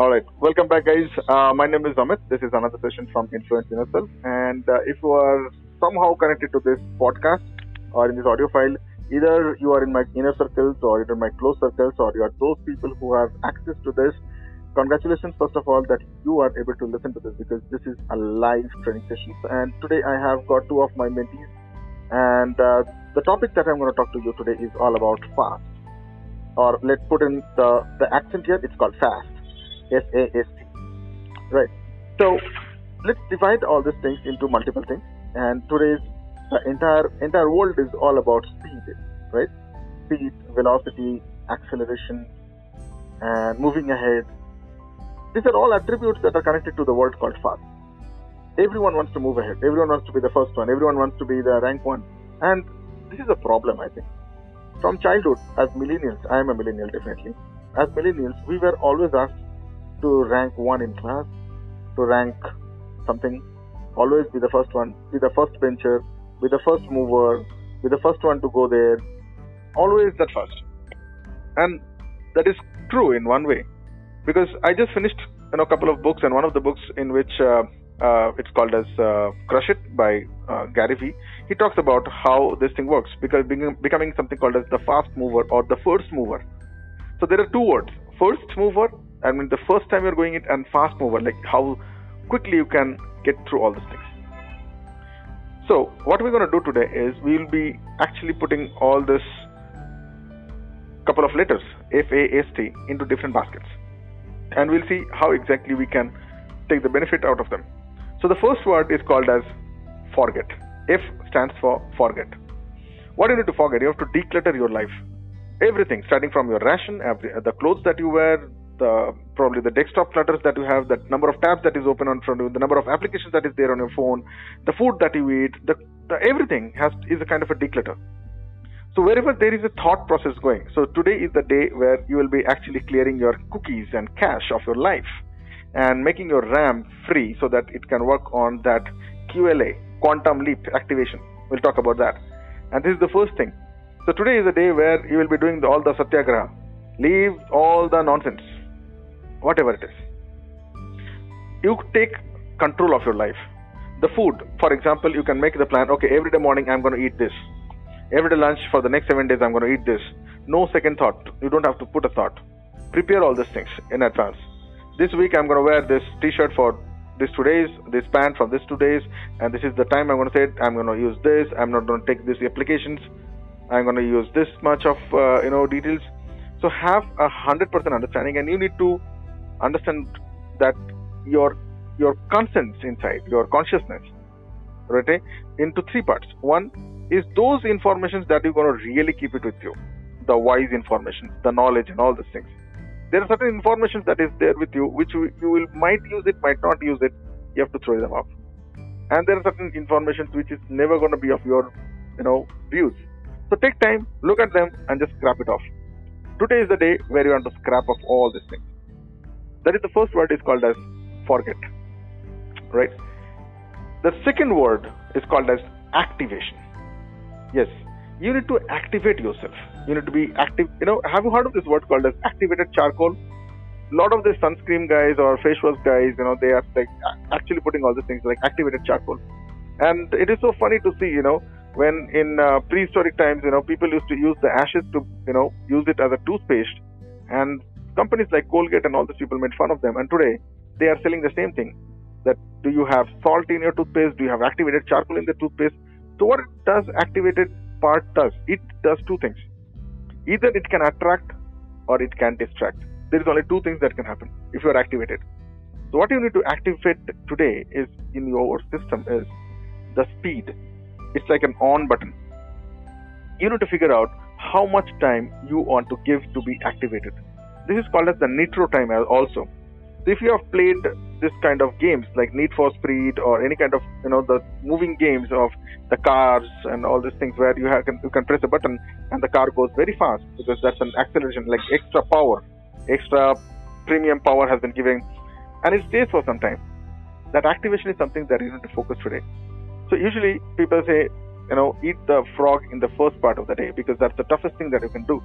All right, welcome back, guys. Uh, my name is Amit. This is another session from Influence Yourself. And uh, if you are somehow connected to this podcast or in this audio file, either you are in my inner circles or in my close circles or you are those people who have access to this. Congratulations, first of all, that you are able to listen to this because this is a live training session. And today I have got two of my mentees. And uh, the topic that I'm going to talk to you today is all about fast. Or let's put in the, the accent here, it's called fast S A S T. Right. So let's divide all these things into multiple things. And today's the entire entire world is all about speed, right? Speed, velocity, acceleration, and moving ahead. These are all attributes that are connected to the word called fast. Everyone wants to move ahead. Everyone wants to be the first one. Everyone wants to be the rank one. And this is a problem, I think. From childhood, as millennials, I am a millennial definitely. As millennials, we were always asked to rank one in class, to rank something, always be the first one, be the first bencher, be the first mover, be the first one to go there, always that first. And that is true in one way, because I just finished you know a couple of books, and one of the books in which uh, uh, it's called as uh, Crush It by uh, Gary Vee. He talks about how this thing works because being, becoming something called as the fast mover or the first mover. So there are two words: first mover I mean, the first time you're going it and fast mover, like how quickly you can get through all these things. So, what we're going to do today is we will be actually putting all this couple of letters F A S T into different baskets, and we'll see how exactly we can take the benefit out of them. So, the first word is called as forget. F stands for forget. What do you need to forget? You have to declutter your life. Everything, starting from your ration, the clothes that you wear, the probably the desktop clutters that you have, the number of tabs that is open on front of you, the number of applications that is there on your phone, the food that you eat, the, the everything has is a kind of a declutter. So wherever there is a thought process going, so today is the day where you will be actually clearing your cookies and cache of your life and making your RAM free so that it can work on that QLA, quantum leap activation. We'll talk about that. And this is the first thing. So today is the day where you will be doing the, all the satyagraha. Leave all the nonsense whatever it is. You take control of your life. The food, for example, you can make the plan okay, every day morning I'm going to eat this. Every day lunch for the next seven days I'm going to eat this. No second thought. You don't have to put a thought. Prepare all these things in advance. This week I'm going to wear this t shirt for these two days, this pant for these two days, and this is the time I'm going to say it. I'm going to use this. I'm not going to take these applications. I'm going to use this much of uh, you know details. So have a hundred percent understanding, and you need to understand that your your conscience inside your consciousness right into three parts. One is those informations that you're going to really keep it with you. The wise information the knowledge and all these things. There are certain informations that is there with you which you, you will might use it might not use it you have to throw them off. And there are certain informations which is never going to be of your you know views so take time look at them and just scrap it off. Today is the day where you want to scrap off all these things that is the first word is called as forget. Right? The second word is called as activation. Yes, you need to activate yourself. You need to be active. You know, have you heard of this word called as activated charcoal? A lot of the sunscreen guys or face wash guys, you know, they are like actually putting all these things like activated charcoal. And it is so funny to see, you know, when in uh, prehistoric times, you know, people used to use the ashes to, you know, use it as a toothpaste. And companies like Colgate and all these people made fun of them. And today they are selling the same thing. That do you have salt in your toothpaste? Do you have activated charcoal in the toothpaste? So what does activated part does? It does two things. Either it can attract or it can distract. There is only two things that can happen if you are activated. So what you need to activate today is in your system is the speed. It's like an on button. You need to figure out how much time you want to give to be activated. This is called as the nitro time also. So if you have played this kind of games like Need for Speed or any kind of you know the moving games of the cars and all these things where you have you can press a button and the car goes very fast because that's an acceleration like extra power, extra premium power has been given, and it stays for some time. That activation is something that you need to focus today. So usually people say you know eat the frog in the first part of the day because that's the toughest thing that you can do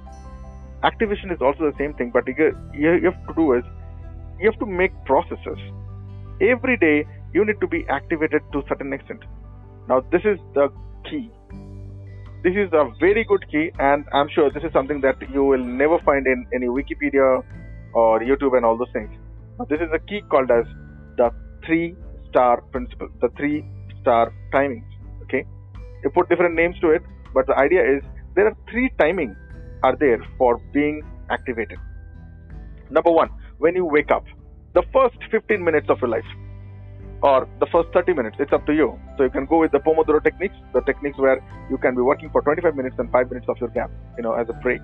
activation is also the same thing but you, you have to do is you have to make processes. Every day you need to be activated to a certain extent. Now this is the key. This is a very good key, and I'm sure this is something that you will never find in any Wikipedia or YouTube and all those things. This is a key called as the three star principle, the three star timings. Okay, you put different names to it, but the idea is there are three timings are there for being activated. Number one, when you wake up, the first 15 minutes of your life or the first 30 minutes it's up to you. So you can go with the pomodoro techniques the techniques where you can be working for 25 minutes and 5 minutes of your gap you know as a break.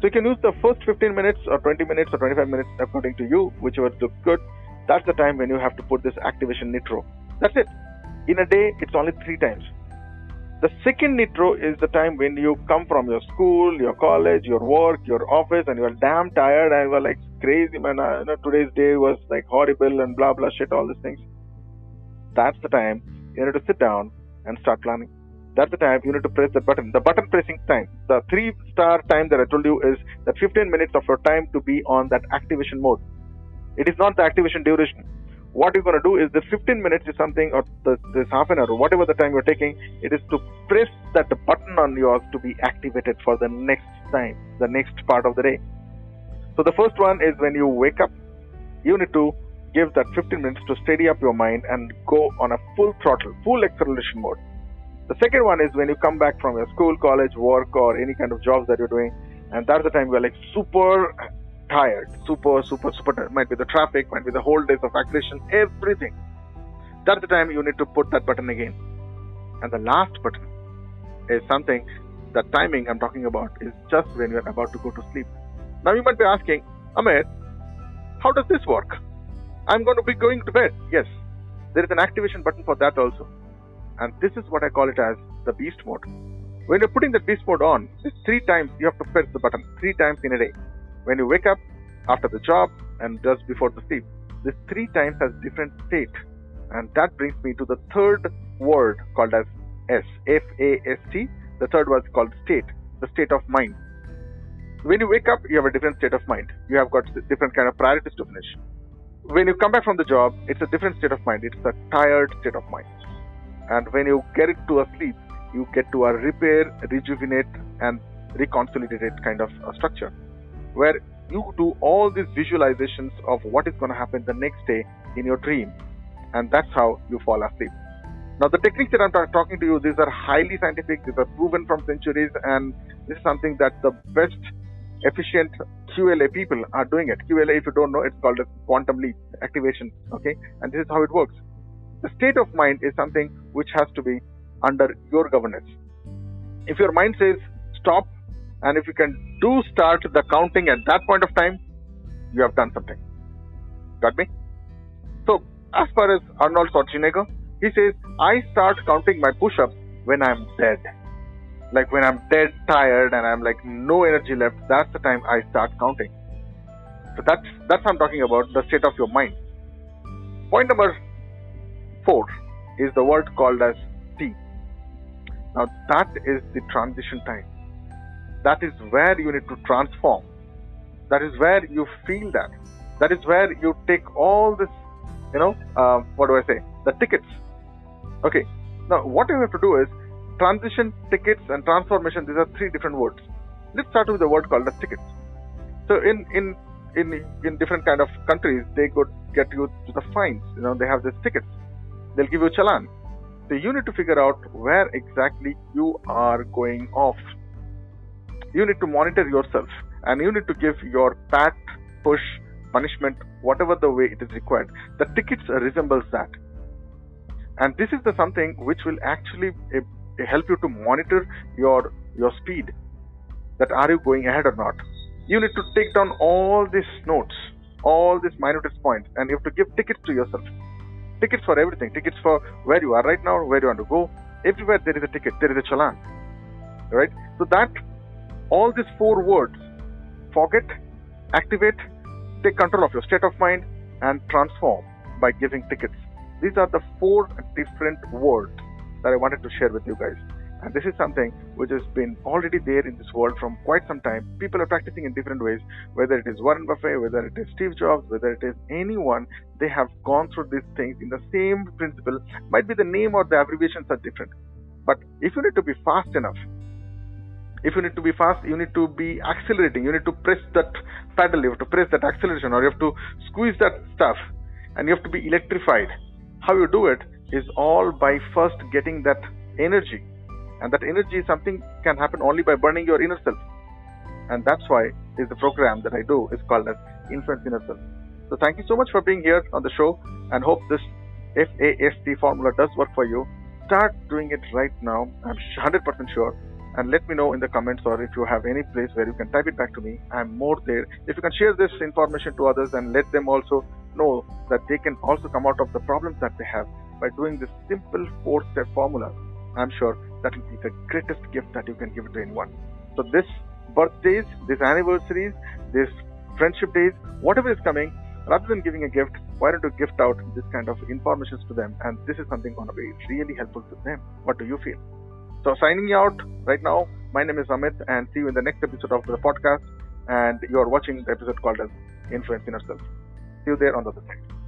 So you can use the first 15 minutes or 20 minutes or 25 minutes according to you whichever looks good. That's the time when you have to put this activation nitro. That's it. In a day it's only three times the second nitro is the time when you come from your school, your college, your work, your office, and you're damn tired and you're like crazy, man. You know, today's day was like horrible and blah blah shit, all these things. That's the time you need to sit down and start planning. That's the time you need to press the button. The button pressing time, the three star time that I told you is that 15 minutes of your time to be on that activation mode. It is not the activation duration what you're going to do is the 15 minutes is something or the, this half an hour whatever the time you're taking it is to press that button on yours to be activated for the next time the next part of the day. So the first one is when you wake up you need to give that 15 minutes to steady up your mind and go on a full throttle full acceleration mode. The second one is when you come back from your school college work or any kind of jobs that you're doing and that's the time you're like super tired, super, super, super tired. Might be the traffic, might be the whole days of aggression, everything. That's the time you need to put that button again. And the last button is something, the timing I'm talking about is just when you're about to go to sleep. Now you might be asking, Amit, how does this work? I'm going to be going to bed. Yes, there is an activation button for that also. And this is what I call it as the beast mode. When you're putting the beast mode on, it's three times you have to press the button, three times in a day when you wake up after the job and just before the sleep. This three times has different state. And that brings me to the third word called as S. F-A-S-T. The third word is called state, the state of mind. When you wake up, you have a different state of mind. You have got different kind of priorities to finish. When you come back from the job, it's a different state of mind. It's a tired state of mind. And when you get to a sleep, you get to a repair, rejuvenate, and reconsolidate kind of a structure where you do all these visualizations of what is going to happen the next day in your dream, and that's how you fall asleep. Now, the techniques that I'm t- talking to you, these are highly scientific, these are proven from centuries, and this is something that the best efficient QLA people are doing it. QLA, if you don't know, it's called a quantum leap activation. Okay, and this is how it works. The state of mind is something which has to be under your governance. If your mind says stop and if you can do start the counting at that point of time, you have done something. Got me? So, as far as Arnold Schwarzenegger, he says, I start counting my push ups when I'm dead. Like when I'm dead, tired, and I'm like no energy left, that's the time I start counting. So that's that's what I'm talking about, the state of your mind. Point number four is the word called as T. Now that is the transition time that is where you need to transform. That is where you feel that. That is where you take all this, you know, uh, what do I say? The tickets. Okay. Now, what you have to do is transition, tickets, and transformation. These are three different words. Let's start with the word called as tickets. So, in in in in different kind of countries, they could get you to the fines. You know, they have these tickets. They'll give you a challan. So you need to figure out where exactly you are going off you need to monitor yourself and you need to give your pat, push, punishment, whatever the way it is required. The tickets resembles that. And this is the something which will actually uh, help you to monitor your your speed. That are you going ahead or not? You need to take down all these notes, all these minutest points, and you have to give tickets to yourself. Tickets for everything. Tickets for where you are right now, where you want to go. Everywhere there is a ticket. There is a challan. Right? So that all these four words forget, activate, take control of your state of mind, and transform by giving tickets. These are the four different words that I wanted to share with you guys. And this is something which has been already there in this world from quite some time. People are practicing in different ways, whether it is Warren Buffett, whether it is Steve Jobs, whether it is anyone, they have gone through these things in the same principle. Might be the name or the abbreviations are different. But if you need to be fast enough, if you need to be fast, you need to be accelerating. You need to press that pedal, you have to press that acceleration, or you have to squeeze that stuff, and you have to be electrified. How you do it is all by first getting that energy. And that energy is something can happen only by burning your inner self. And that's why is the program that i do is called as influence inner self. So thank you so much for being here on the show and hope this fast formula does work for you. Start doing it right now. I'm 100% sure and let me know in the comments or if you have any place where you can type it back to me i'm more there if you can share this information to others and let them also know that they can also come out of the problems that they have by doing this simple four step formula I'm sure that will be the greatest gift that you can give to anyone. So this birthdays, these anniversaries, these friendship days, whatever is coming, rather than giving a gift, why don't you gift out this kind of information to them? And this is something going to be really helpful to them. What do you feel? So signing out right now, my name is Amit and see you in the next episode of the podcast. And you are watching the episode called as Influence in Yourself. See you there on the other side.